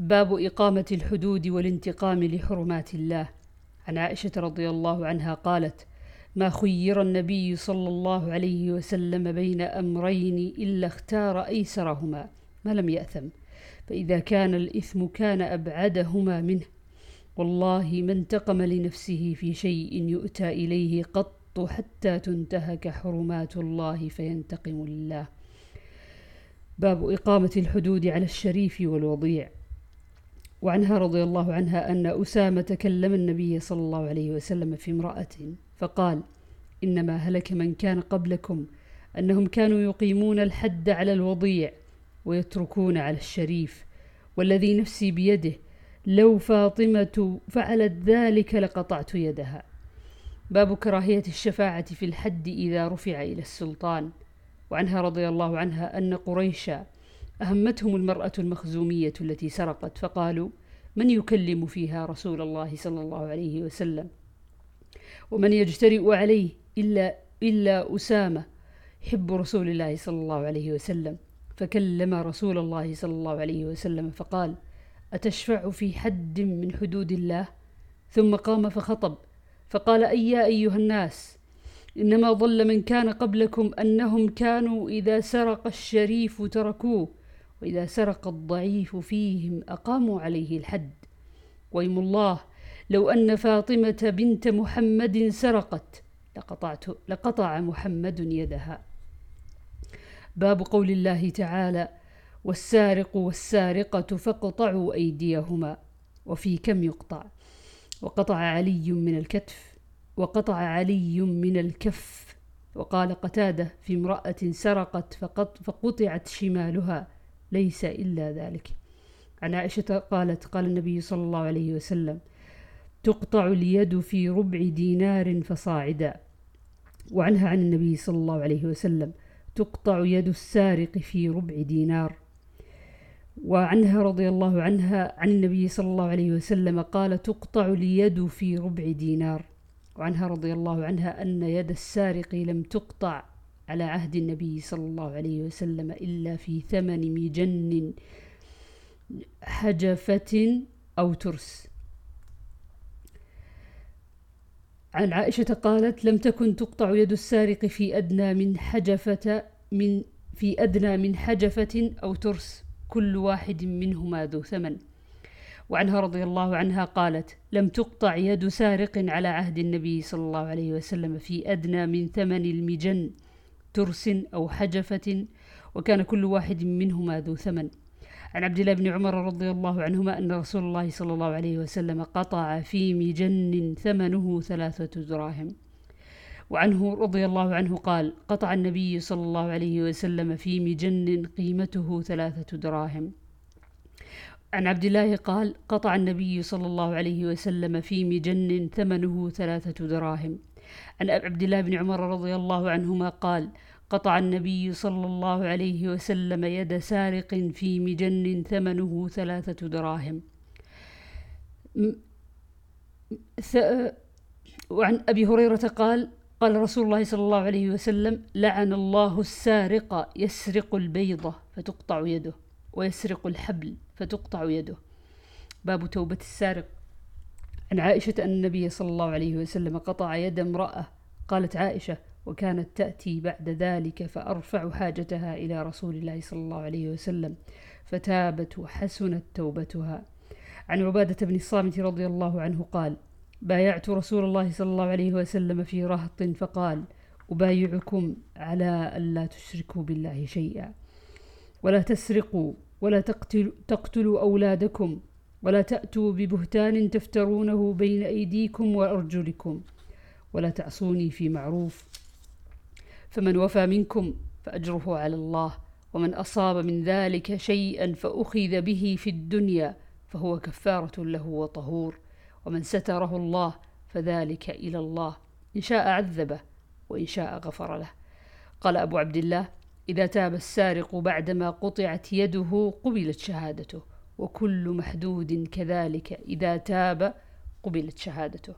باب إقامة الحدود والانتقام لحرمات الله. عن عائشة رضي الله عنها قالت ما خير النبي صلى الله عليه وسلم بين أمرين إلا اختار أيسرهما ما لم يأثم فإذا كان الإثم كان أبعدهما منه. والله ما انتقم لنفسه في شيء يؤتى إليه قط حتى تنتهك حرمات الله فينتقم لله باب إقامة الحدود على الشريف والوضيع. وعنها رضي الله عنها أن أسامة كلم النبي صلى الله عليه وسلم في امرأة فقال إنما هلك من كان قبلكم أنهم كانوا يقيمون الحد على الوضيع ويتركون على الشريف والذي نفسي بيده لو فاطمة فعلت ذلك لقطعت يدها. باب كراهية الشفاعة في الحد إذا رفع إلى السلطان. وعنها رضي الله عنها أن قريشا أهمتهم المرأة المخزومية التي سرقت فقالوا من يكلم فيها رسول الله صلى الله عليه وسلم؟ ومن يجترئ عليه إلا إلا أسامة حب رسول الله صلى الله عليه وسلم. فكلم رسول الله صلى الله عليه وسلم فقال أتشفع في حد من حدود الله؟ ثم قام فخطب فقال أي يا أيها الناس إنما ضل من كان قبلكم أنهم كانوا إذا سرق الشريف تركوه وإذا سرق الضعيف فيهم أقاموا عليه الحد. ويم الله لو أن فاطمة بنت محمد سرقت لقطعت لقطع محمد يدها. باب قول الله تعالى والسارق والسارقة فاقطعوا أيديهما وفي كم يقطع؟ وقطع علي من الكتف وقطع علي من الكف. وقال قتادة في امرأة سرقت فقط فقطعت شمالها. ليس إلا ذلك. عن عائشة قالت قال النبي صلى الله عليه وسلم تقطع اليد في ربع دينار فصاعدا. وعنها عن النبي صلى الله عليه وسلم تقطع يد السارق في ربع دينار. وعنها رضي الله عنها عن النبي صلى الله عليه وسلم قال تقطع اليد في ربع دينار. وعنها رضي الله عنها أن يد السارق لم تقطع. على عهد النبي صلى الله عليه وسلم إلا في ثمن مجن حجفة أو ترس. عن عائشة قالت لم تكن تقطع يد السارق في أدنى من حجفة من في أدنى من حجفة أو ترس. كل واحد منهما ذو ثمن. وعنها رضي الله عنها قالت لم تقطع يد سارق على عهد النبي صلى الله عليه وسلم في أدنى من ثمن المجن. ترس أو حجفة وكان كل واحد منهما ذو ثمن. عن عبد الله بن عمر رضي الله عنهما أن رسول الله صلى الله عليه وسلم قطع في مجن ثمنه ثلاثة دراهم. وعنه رضي الله عنه قال قطع النبي صلى الله عليه وسلم في مجن قيمته ثلاثة دراهم. عن عبد الله قال قطع النبي صلى الله عليه وسلم في مجن ثمنه ثلاثة دراهم. عن عبد الله بن عمر رضي الله عنهما قال قطع النبي صلى الله عليه وسلم يد سارق في مجن ثمنه ثلاثة دراهم. وعن أبي هريرة قال قال رسول الله صلى الله عليه وسلم لعن الله السارق يسرق البيضة فتقطع يده ويسرق الحبل فتقطع يده. باب توبة السارق. عن عائشة أن النبي صلى الله عليه وسلم قطع يد امرأة. قالت عائشة وكانت تأتي بعد ذلك فأرفع حاجتها إلى رسول الله صلى الله عليه وسلم فتابت وحسنت توبتها. عن عبادة بن الصامت رضي الله عنه قال بايعت رسول الله صلى الله عليه وسلم في رهط فقال أبايعكم على ألا تشركوا بالله شيئا. ولا تسرقوا ولا تقتلوا, تقتلوا أولادكم ولا تأتوا ببهتان تفترونه بين أيديكم وأرجلكم ولا تعصوني في معروف. فمن وفى منكم فأجره على الله ومن أصاب من ذلك شيئا فأخذ به في الدنيا فهو كفارة له وطهور. ومن ستره الله فذلك إلى الله إن شاء عذبه وإن شاء غفر له. قال أبو عبد الله إذا تاب السارق بعدما قطعت يده قبلت شهادته. وكل محدود كذلك إذا تاب قبلت شهادته.